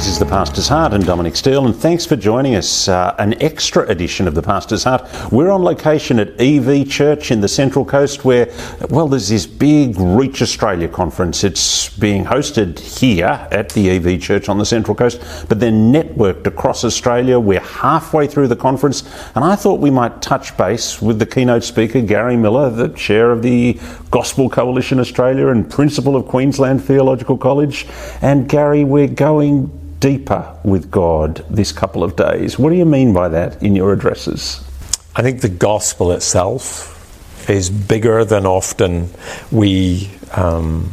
This is the Pastor's Heart and Dominic Steele, and thanks for joining us. Uh, an extra edition of the Pastor's Heart. We're on location at EV Church in the Central Coast, where, well, there's this big Reach Australia conference. It's being hosted here at the EV Church on the Central Coast, but then networked across Australia. We're halfway through the conference, and I thought we might touch base with the keynote speaker, Gary Millar, the chair of the Gospel Coalition Australia and principal of Queensland Theological College. And Gary, we're going deeper with God this couple of days. What do you mean by that in your addresses? I think the gospel itself is bigger than often we um,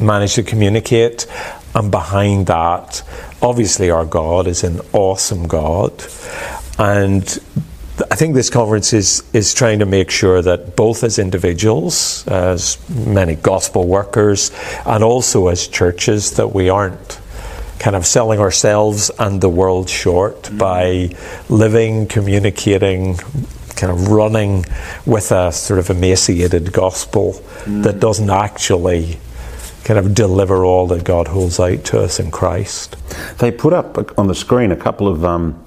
manage to communicate. And behind that, obviously, our God is an awesome God. And I think this conference is, is trying to make sure that both as individuals, as many gospel workers, and also as churches, that we aren't kind of selling ourselves and the world short mm. by living, communicating, kind of running with a sort of emaciated gospel mm. that doesn't actually kind of deliver all that God holds out to us in Christ. They put up on the screen a couple of um,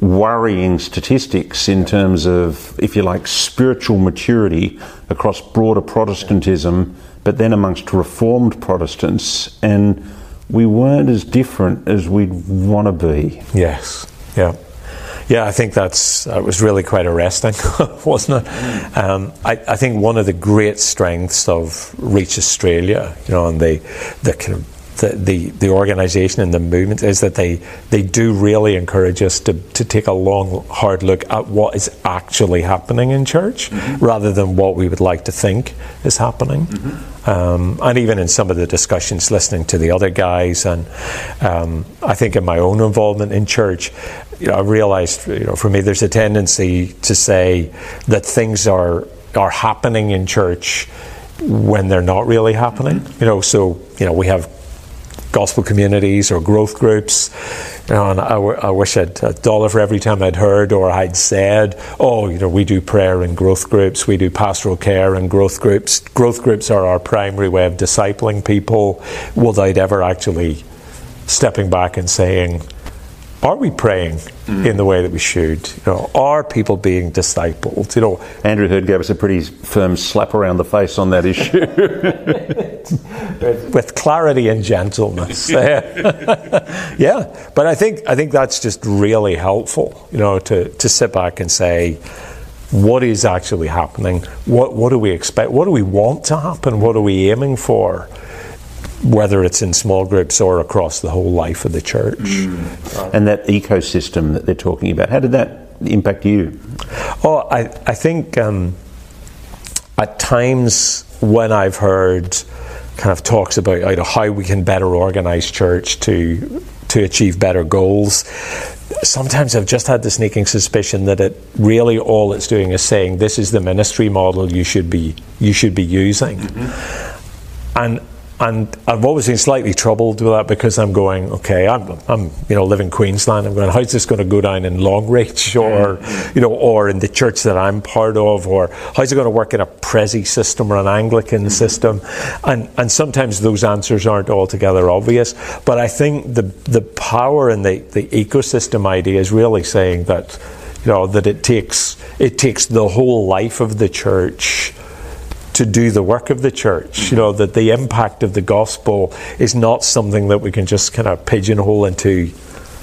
worrying statistics in terms of, if you like, spiritual maturity across broader Protestantism, but then amongst Reformed Protestants. And we weren't as different as we'd want to be. Yes, yeah. Yeah, I think that's that was really quite arresting, wasn't it? Um, I, I, think one of the great strengths of Reach Australia, you know, and the the kind of the, the, the organisation and the movement is that they, they do really encourage us to, to take a long, hard look at what is actually happening in church mm-hmm. rather than what we would like to think is happening. Mm-hmm. Um, and even in some of the discussions, listening to the other guys, and um, I think in my own involvement in church, you know, I realised, you know, for me, there's a tendency to say that things are are happening in church when they're not really happening. Mm-hmm. You know, so you know we have gospel communities or growth groups. You know, and I, I wish I'd a dollar for every time I'd heard or I'd said, oh, you know, we do prayer in growth groups, we do pastoral care in growth groups. Growth groups are our primary way of discipling people without ever actually stepping back and saying, are we praying mm. in the way that we should? You know, are people being discipled? You know, Andrew Heard gave us a pretty firm slap around the face on that issue, with clarity and gentleness. yeah, but I think I think that's just really helpful. You know, to to sit back and say, what is actually happening? What what do we expect? What do we want to happen? What are we aiming for? Whether it's in small groups or across the whole life of the church. Mm. And that ecosystem that they're talking about, how did that impact you? Oh, I, I think um, at times when I've heard kind of talks about you know, how we can better organize church to to achieve better goals. Sometimes I've just had the sneaking suspicion that it really all it's doing is saying this is the ministry model you should be you should be using. Mm-hmm. And and I've always been slightly troubled with that because I'm going, okay, I'm, I'm you know, live in Queensland. I'm going, how's this going to go down in Longreach or, you know, or in the church that I'm part of, or how's it going to work in a Prezi system or an Anglican mm-hmm. system? And and sometimes those answers aren't altogether obvious. But I think the the power in the, the ecosystem idea is really saying that, you know, that it takes it takes the whole life of the church to do the work of the church. You know, that the impact of the gospel is not something that we can just kind of pigeonhole into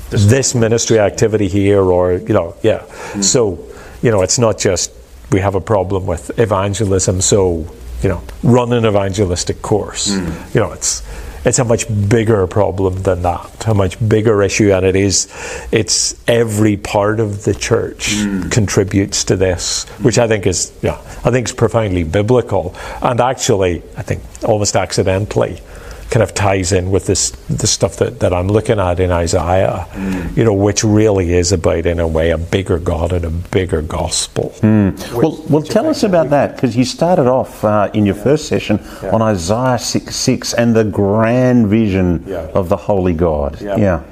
this ministry activity here or, you know, yeah. Mm. So, you know, it's not just we have a problem with evangelism, so, you know, run an evangelistic course. Mm. You know, it's it's a much bigger problem than that, a much bigger issue, and it is, it's every part of the church mm. contributes to this, which I think is, yeah, I think is profoundly biblical, and actually, I think almost accidentally kind of ties in with this the stuff that, that I'm looking at in Isaiah, mm. you know, which really is about in a way a bigger God and a bigger gospel. Mm. Well, well, tell us about that because you started off uh, in your yeah. first session yeah. on Isaiah six six and the grand vision yeah. of the Holy God. Yeah.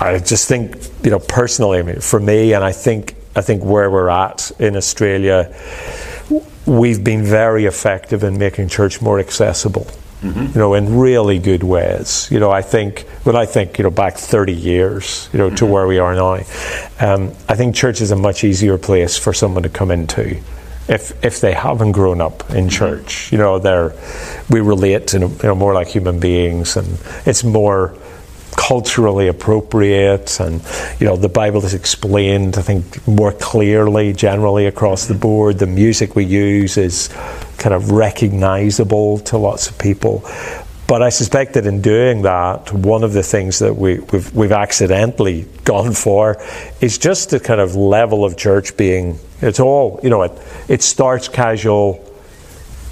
I just think, you know, personally, I mean, for me, and I think I think where we're at in Australia, we've been very effective in making church more accessible Mm-hmm. you know, in really good ways. You know, I think when I think, you know, back 30 years, you know, to mm-hmm. where we are now, um, I think church is a much easier place for someone to come into if if they haven't grown up in mm-hmm. church. You know, they're we relate to you know more like human beings, and it's more culturally appropriate and you know the bible is explained i think more clearly generally across the board. The music we use is kind of recognizable to lots of people but I suspect that in doing that, one of the things that we, we've, we've accidentally gone for is just the kind of level of church being, it's all, you know, it, it starts casual,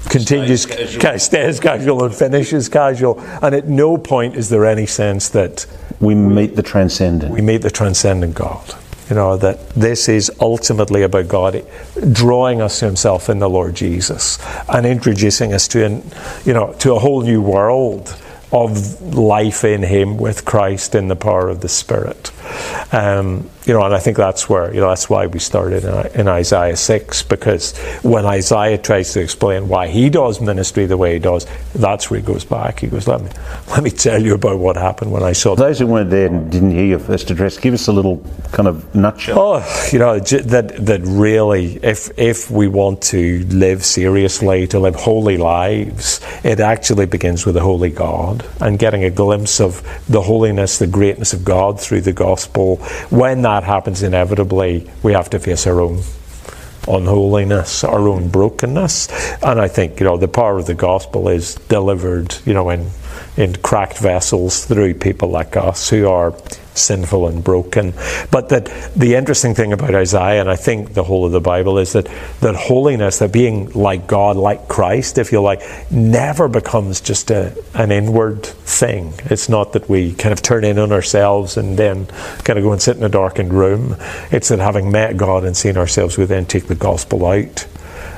continues Stays casual. ca- stays casual and finishes casual. And at no point is there any sense that We meet the transcendent. we meet the transcendent God. You know, that this is ultimately about God drawing us to Himself in the Lord Jesus and introducing us to, an, you know, to a whole new world of life in Him with Christ in the power of the Spirit. Um, you know, and I think that's where, you know, that's why we started in, in Isaiah 6, because when Isaiah tries to explain why he does ministry the way he does, that's where he goes back. He goes, let me, let me tell you about what happened when I saw those who weren't there and didn't hear your first address, give us a little kind of nutshell. Oh, you know that that really, if if we want to live seriously, to live holy lives, it actually begins with the holy God and getting a glimpse of the holiness, the greatness of God through the gospel. When that happens, inevitably we have to face our own unholiness, our own brokenness, and I think you know the power of the gospel is delivered, you know, in in cracked vessels through people like us who are sinful and broken. But that the interesting thing about Isaiah, and I think the whole of the Bible, is that that holiness, that being like God, like Christ, if you like, never becomes just a, an inward thing. It's not that we kind of turn in on ourselves and then kind of go and sit in a darkened room. It's that having met God and seen ourselves, we then take the gospel out.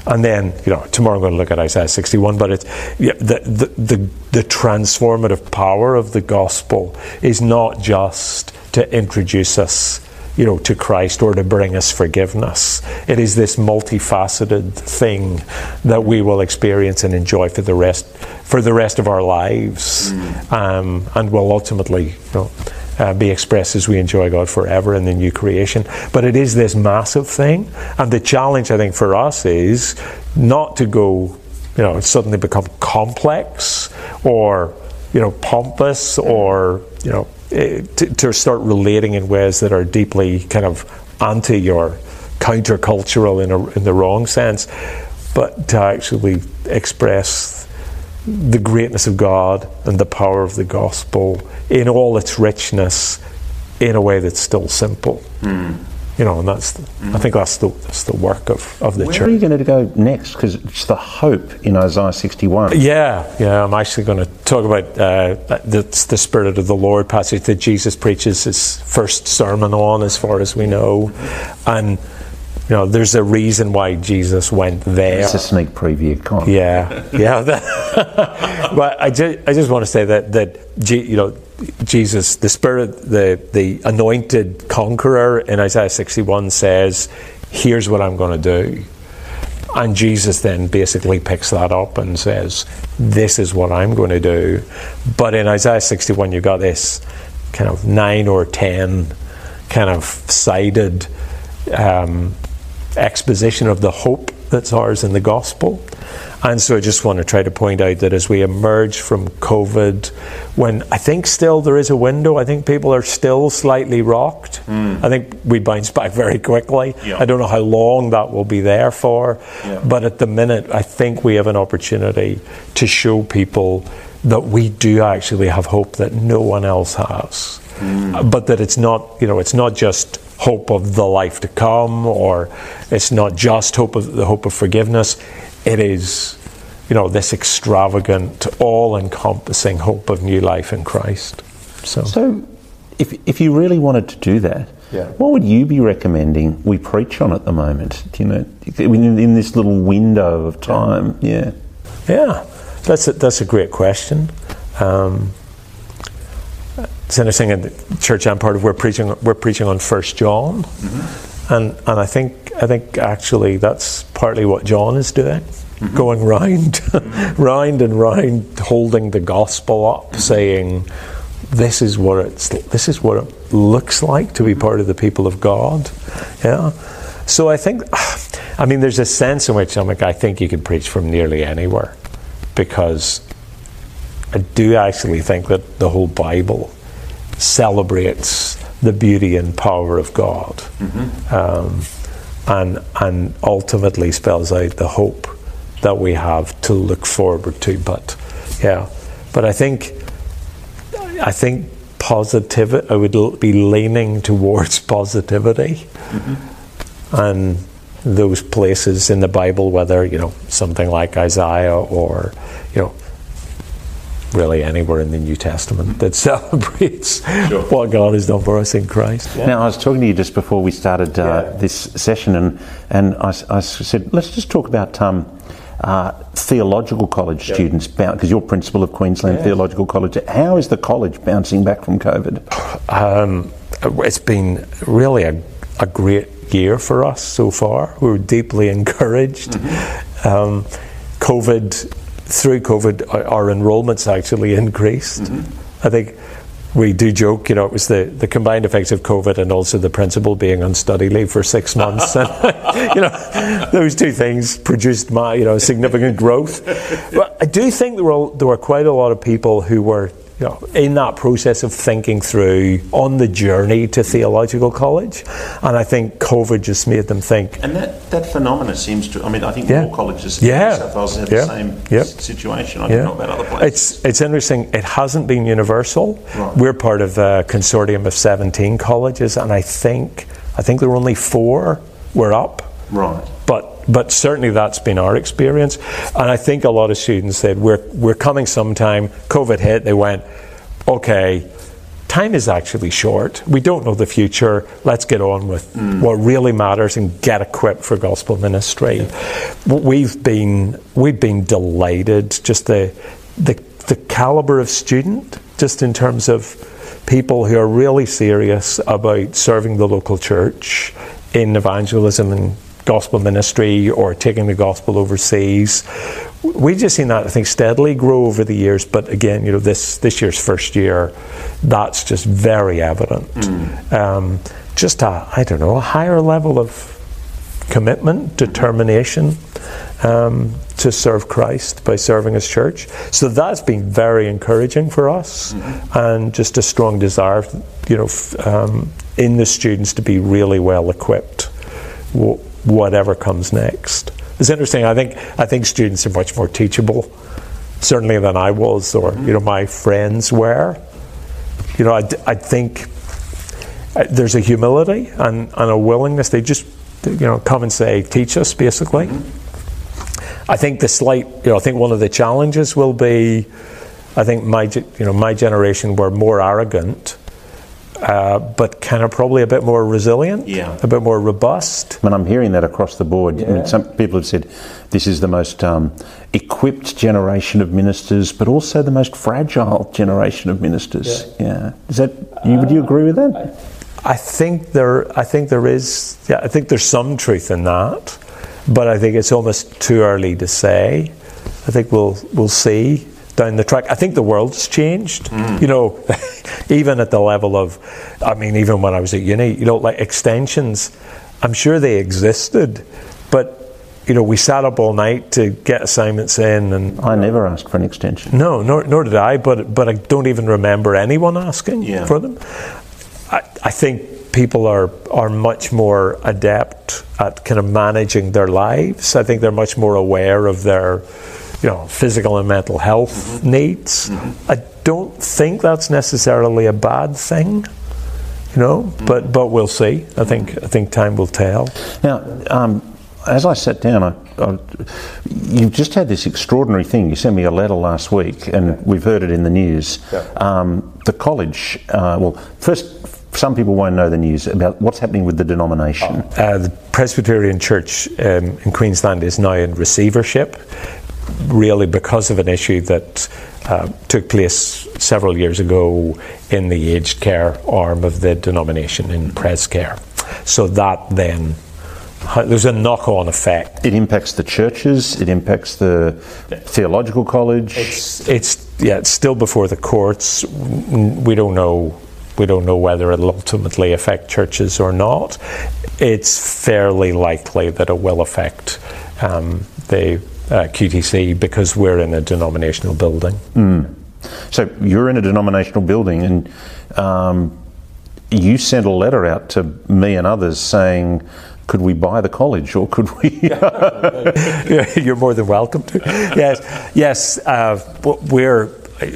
And then, you know, tomorrow I'm going to look at Isaiah 61, but it's yeah, the, the, the, the transformative power of the gospel is not just to introduce us, you know, to Christ or to bring us forgiveness. It is this multifaceted thing that we will experience and enjoy for the rest for the rest of our lives, um, and will ultimately, you know, uh, be expressed as we enjoy God forever in the new creation. But it is this massive thing, and the challenge I think for us is not to go, you know, suddenly become complex or you know pompous or you know eh, to, to start relating in ways that are deeply kind of anti or countercultural in, a, in the wrong sense, but to actually express the greatness of God and the power of the gospel in all its richness in a way that's still simple. You know, and that's the, I think that's the, that's the work of, of the Where church. Where are you going to go next? Because it's the hope in Isaiah 61. Yeah, yeah. I'm actually going to talk about uh, the, the Spirit of the Lord passage that Jesus preaches his first sermon on, as far as we know, and you know, there's a reason why Jesus went there. It's a sneak preview. Come on. Yeah, yeah. but I just, I just want to say that that you know Jesus, the Spirit, the the anointed conqueror in Isaiah 61 says, "Here's what I'm going to do," and Jesus then basically picks that up and says, "This is what I'm going to do." But in Isaiah 61, you've got this kind of nine or ten kind of sided. Um, exposition of the hope that's ours in the gospel. And so I just want to try to point out that as we emerge from COVID, when I think still there is a window, I think people are still slightly rocked. I think we bounce back very quickly. Yeah. I don't know how long that will be there for, Yeah. but at the minute, I think we have an opportunity to show people that we do actually have hope that no one else has. Uh, But that it's not, you know, it's not just hope of the life to come, or it's not just hope of the hope of forgiveness. It is, you know, this extravagant, all-encompassing hope of new life in Christ. So, So, if, if you really wanted to do that, Yeah. what would you be recommending we preach on at the moment? Do you know, in, in this little window of time? Yeah. yeah, that's a, that's a great question. Um, it's interesting in the church I'm part of. We're preaching we're preaching on First John, mm-hmm. and and I think I think actually that's partly what John is doing. mm-hmm. going round, round and round, holding the gospel up, mm-hmm. saying, "This is what it's. This is what it looks like to be mm-hmm. part of the people of God." Yeah. So I think, I mean, there's a sense in which I'm like, I think you could preach from nearly anywhere, because I do actually think that the whole Bible celebrates the beauty and power of God, mm-hmm. um, and and ultimately spells out the hope that we have to look forward to. But yeah, but I think I think positivity. I would be leaning towards positivity, mm-hmm. and those places in the Bible, whether you know something like Isaiah or you know really anywhere in the New Testament that celebrates sure. what God has done for us in Christ. Yeah. Now, I was talking to you just before we started uh, yeah. this session, and, and I, I, said, let's just talk about um, uh, theological college yeah. students, because you're principal of Queensland Theological College. How is the college bouncing back from COVID? Um, it's been really a, a, great year for us so far. We are deeply encouraged. Mm-hmm. Um, COVID through COVID, our enrolments actually increased. Mm-hmm. I think we do joke, you know, it was the, the combined effects of COVID and also the principal being on study leave for six months. and, you know, those two things produced my, you know, significant growth. But I do think there were, there were quite a lot of people who were you know, in that process of thinking through on the journey to theological college. And I think COVID just made them think. And that, that phenomena seems to, I mean, I think yeah. more colleges in yeah. South Wales have yeah. the same yep. situation. I don't know about other places. It's, it's interesting. It hasn't been universal. Right. We're part of a consortium of 17 colleges, and I think, I think there were only four were up. Right. But but certainly that's been our experience. And I think a lot of students said, we're, we're coming sometime. COVID hit, they went, okay, time is actually short. We don't know the future. Let's get on with mm. what really matters and get equipped for gospel ministry. Yeah. We've been we've been delighted. Just the the the caliber of student, just in terms of people who are really serious about serving the local church in evangelism and gospel ministry or taking the gospel overseas. We've just seen that, I think, steadily grow over the years. But again, you know, this, this year's first year, that's just very evident. Mm. Um, just a, I don't know, a higher level of commitment, determination um, to serve Christ by serving His church. So that's been very encouraging for us, mm-hmm. and just a strong desire, you know, f- um, in the students to be really well equipped whatever comes next. It's interesting. I think I think students are much more teachable, certainly than I was, or you know, my friends were. You know, I, I think uh, there's a humility and, and a willingness. They just you know come and say, teach us, basically. I think the slight, you know, I think one of the challenges will be, I think my, you know, my generation were more arrogant uh, but kind of probably a bit more resilient, yeah. a bit more robust. When I'm hearing that across the board, yeah. I mean, some people have said this is the most um, equipped generation of ministers, but also the most fragile generation of ministers. Yeah, yeah. is that you? Would you agree with that? I think there. I think there is. Yeah, I think there's some truth in that, but I think it's almost too early to say. I think we'll we'll see down the track. I think the world's changed. Mm. You know, even at the level of, I mean, even when I was at uni, you know, like extensions, I'm sure they existed, but you know, we sat up all night to get assignments in, and I never asked for an extension. No, nor, nor did I. But but I don't even remember anyone asking yeah. for them. I, I think people are are much more adept at kind of managing their lives. I think they're much more aware of their you know, physical and mental health mm-hmm. needs. Mm-hmm. I don't think that's necessarily a bad thing, you know, mm-hmm. but but we'll see. I think I think time will tell. Now, um, as I sat down, I, I, you've just had this extraordinary thing. You sent me a letter last week, and we've heard it in the news. Yeah. Um, the college, uh, well, first some people won't know the news about what's happening with the denomination. Uh, the Presbyterian Church um, in Queensland is now in receivership really because of an issue that uh, took place several years ago in the aged care arm of the denomination in PresCare. So that then there's a knock-on effect. It impacts the churches. It impacts the theological college. It's, it's yeah, it's still before the courts. We don't know. We don't know whether it'll ultimately affect churches or not. It's fairly likely that it will affect um, the uh, QTC because we're in a denominational building. Mm. So you're in a denominational building, and um, you sent a letter out to me and others saying could we buy the college or could we? You're more than welcome to. Yes, yes. Uh, we're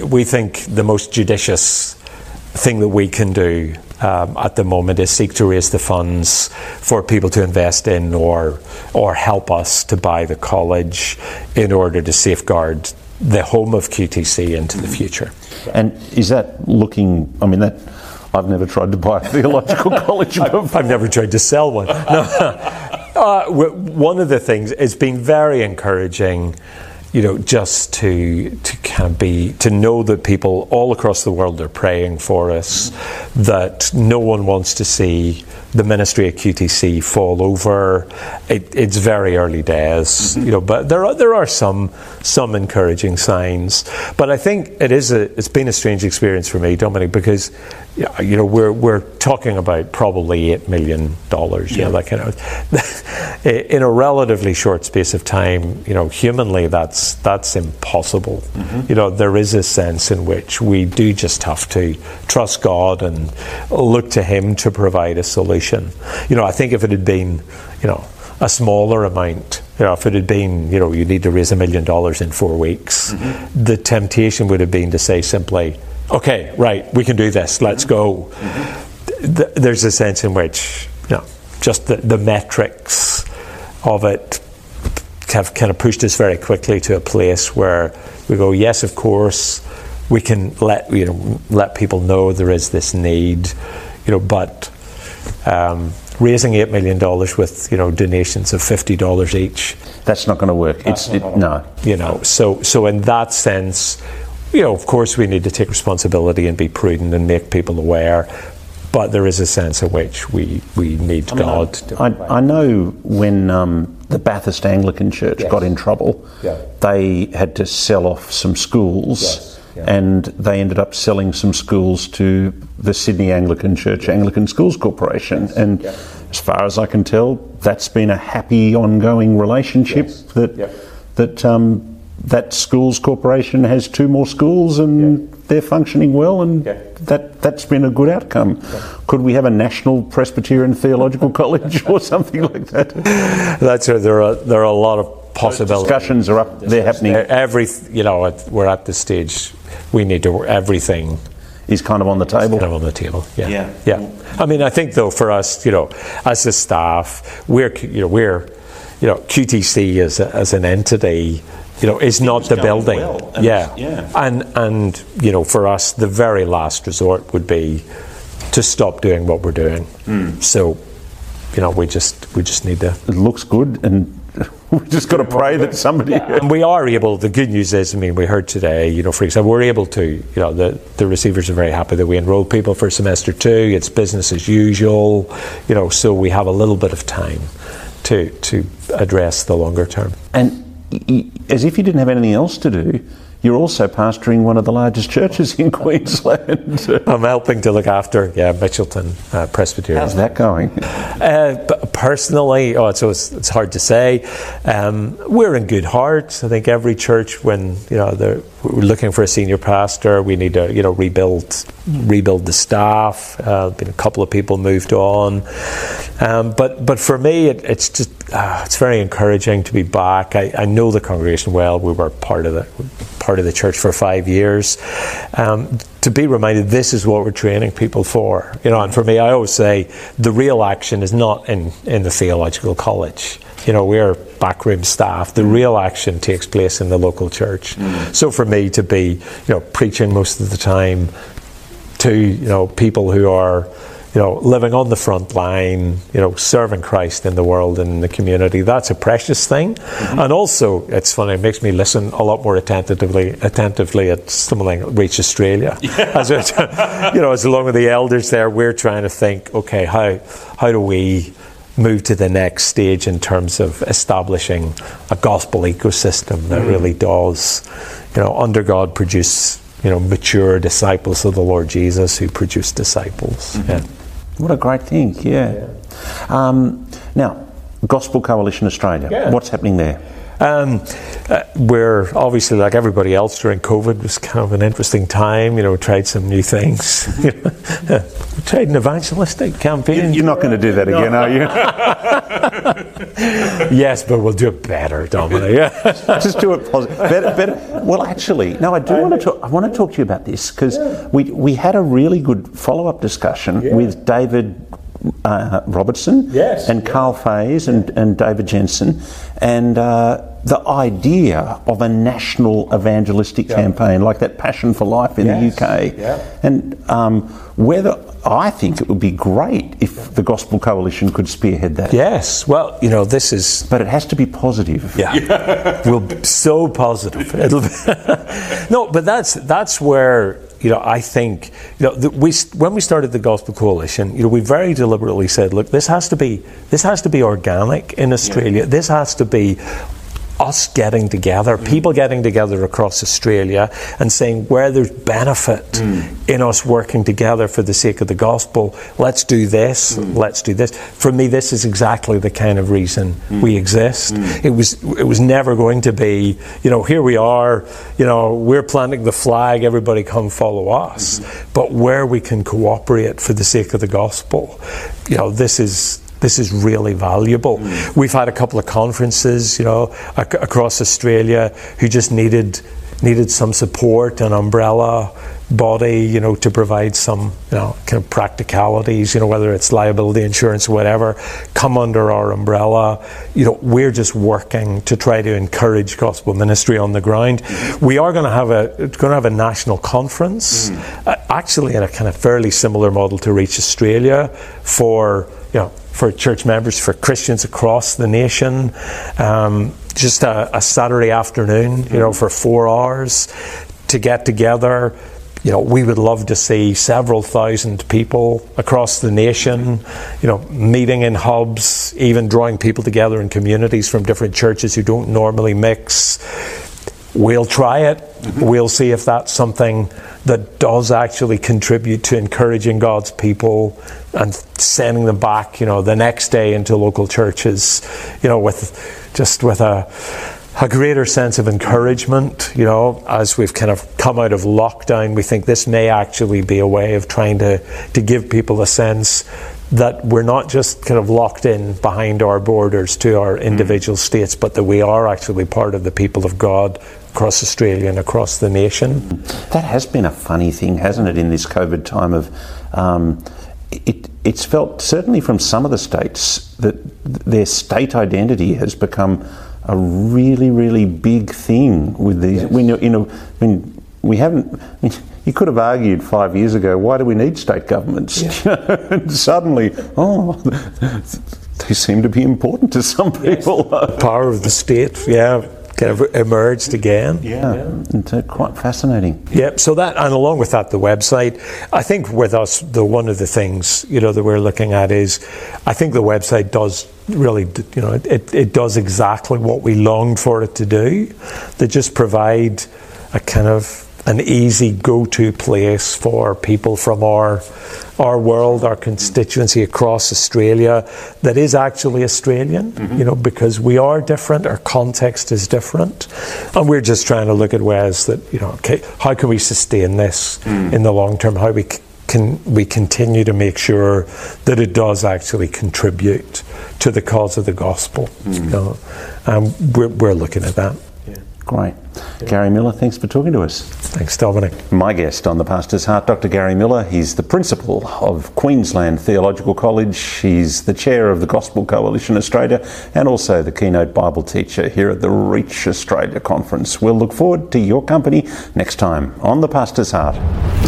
we think the most judicious thing that we can do um, at the moment is seek to raise the funds for people to invest in or or help us to buy the college in order to safeguard the home of QTC into the future. And is that looking? I mean that I've never tried to buy a theological college. I've, I've, never tried to sell one. No. Uh, one of the things it's been very encouraging you know, just to to of be to know that people all across the world are praying for us, that no one wants to see the ministry at QTC fall over. It, it's very early days, mm-hmm. you know, but there are there are some some encouraging signs. But I think it is a it's been a strange experience for me, Dominic, because you know we're we're talking about probably eight million dollars, yeah, you know, that kind of in a relatively short space of time. You know, humanly that's that's impossible. Mm-hmm. You know, there is a sense in which we do just have to trust God and look to Him to provide a solution. You know, I think if it had been, you know, a smaller amount. You know, if it had been, you know, you need to raise a million dollars in four weeks, mm-hmm. the temptation would have been to say simply, okay, right, we can do this, let's go. Mm-hmm. Th- there's a sense in which, you know, just the, the metrics of it have kind of pushed us very quickly to a place where we go, yes, of course, we can let you know let people know there is this need, you know, but um, raising eight million dollars with you know donations of fifty dollars each. That's not going to work. It's it, no. You know, so so in that sense, you know, of course, we need to take responsibility and be prudent and make people aware. But there is a sense in which we, we need I mean, God. I, I, I, know when um, the Bathurst Anglican Church yes. got in trouble, yeah. they had to sell off some schools. Yes. Yeah. And they ended up selling some schools to the Sydney Anglican Church Anglican Schools Corporation. Yes. And yeah. as far as I can tell, that's been a happy, ongoing relationship that that um, that schools corporation has two more schools and yeah. they're functioning well, and yeah. that that's been a good outcome. Yeah. Could we have a national Presbyterian theological college or something like that? That's right. There are there are a lot of possibilities. Discussions are up. They're happening. Every you know, we're at the stage. We need to everything is kind of on the table. Kind of on the table. Yeah. yeah. Yeah. I mean, I think though for us, you know, as a staff, we're you know we're you know QTC as a, as an entity you know, is not the building. Well, and yeah. yeah. And and you know, for us, the very last resort would be to stop doing what we're doing. Mm. So, you know, we just we just need to. It looks good, and we just got to pray that somebody. Yeah. And we are able. The good news is, I mean, we heard today, you know, for example, we're able to, you know, the the receivers are very happy that we enroll people for semester two. It's business as usual, you know, so we have a little bit of time to to address the longer term. And as if you didn't have anything else to do, you're also pastoring one of the largest churches in Queensland. I'm helping to look after, yeah, Mitchelton uh, Presbyterian. How's that going? Uh, personally, oh, it's, it's hard to say. Um, we're in good heart. I think every church, when you know we're looking for a senior pastor, we need to you know rebuild rebuild the staff. Uh, been a couple of people moved on, um, but but for me, it, it's just uh, it's very encouraging to be back. I, I know the congregation well. We were part of the part of the church for five years. Um, to be reminded this is what we're training people for. You know, and for me, I always say the real action is not in, in the theological college. You know, we're backroom staff. The real action takes place in the local church. Mm. So for me to be, you know, preaching most of the time to, you know, people who are you know, living on the front line, you know, serving Christ in the world and in the community. That's a precious thing. Mm-hmm. And also, it's funny, it makes me listen a lot more attentively attentively at something like Reach Australia. Yeah. As it, you know, as along with the elders there, we're trying to think, okay, how how do we move to the next stage in terms of establishing a gospel ecosystem that really does, you know, under God produce, you know, mature disciples of the Lord Jesus who produce disciples. Yeah. What a great thing, yeah. Um, now, Gospel Coalition Australia, Yeah. what's happening there? Um, uh, we're obviously like everybody else during COVID was kind of an interesting time. You know, we tried some new things. we tried an evangelistic campaign. You're not going to do that again, are you? yes, but we'll do it better, Dominic. Yeah. Just do it positive. Better, better. Well, actually, no. I do want to talk. I want to talk to you about this because we we had a really good follow up discussion with David uh, Robertson Yes, and Karl Faase and, and David Jensen, and uh, the idea of a national evangelistic campaign like that Passion for Life in Yes, the UK, yeah. and um, whether I think it would be great if the Gospel Coalition could spearhead that. yes. Well, you know, this is But it has to be positive. Yeah, we'll be so positive. It'll be no, but that's that's where you know I think you know the, we when we started the Gospel Coalition, you know, we very deliberately said, look, this has to be this has to be organic in Australia. This has to be us getting together, mm. people getting together across Australia and saying where there's benefit mm. in us working together for the sake of the gospel, let's do this, mm. let's do this. For me, this is exactly the kind of reason we exist. It was it was never going to be, you know, here we are, you know, we're planting the flag, everybody come follow us. But where we can cooperate for the sake of the gospel, you know, this is this is really valuable. We've had a couple of conferences, you know, ac- across Australia who just needed needed some support, an umbrella body, you know, to provide some, you know, kind of practicalities, you know, whether it's liability insurance or whatever, come under our umbrella. You know, we're just working to try to encourage gospel ministry on the ground. We are going to have a going to have a national conference, uh, actually in a kind of fairly similar model to Reach Australia for you know for church members, for Christians across the nation. Um, just a, a Saturday afternoon, you know, for four hours to get together. You know, we would love to see several thousand people across the nation, you know, meeting in hubs, even drawing people together in communities from different churches who don't normally mix. We'll try it. Mm-hmm. We'll see if that's something that does actually contribute to encouraging God's people and sending them back, you know, the next day into local churches, you know, with just with a a greater sense of encouragement, you know, as we've kind of come out of lockdown, we think this may actually be a way of trying to, to give people a sense that we're not just kind of locked in behind our borders to our individual states, but that we are actually part of the people of God across Australia and across the nation. That has been a funny thing, hasn't it, in this COVID time of. Um, it, it's felt certainly from some of the states that their state identity has become a really, really big thing with these. When you're, you know, when we haven't. I mean, you could have argued five years ago, why do we need state governments? and suddenly, oh, they seem to be important to some people. Power of the state, yeah, kind of emerged again. yeah, and, uh, quite fascinating. Yeah, so that, and along with that, the website. I think with us, the one of the things you know that we're looking at is, I think the website does really, you know, it, it does exactly what we longed for it to do. They just provide a kind of an easy go-to place for people from our our world, our constituency across Australia that is actually Australian, mm-hmm. you know, because we are different, our context is different, and we're just trying to look at ways that you know, okay, how can we sustain this mm. in the long term? How we c- can we continue to make sure that it does actually contribute to the cause of the gospel? You mm. know, And we're, we're looking at that. Great. Gary Millar, thanks for talking to us. Thanks, Dominic. My guest on the Pastor's Heart, Dr. Gary Millar. He's the principal of Queensland Theological College. He's the chair of the Gospel Coalition Australia and also the keynote Bible teacher here at the Reach Australia Conference. We'll look forward to your company next time on the Pastor's Heart.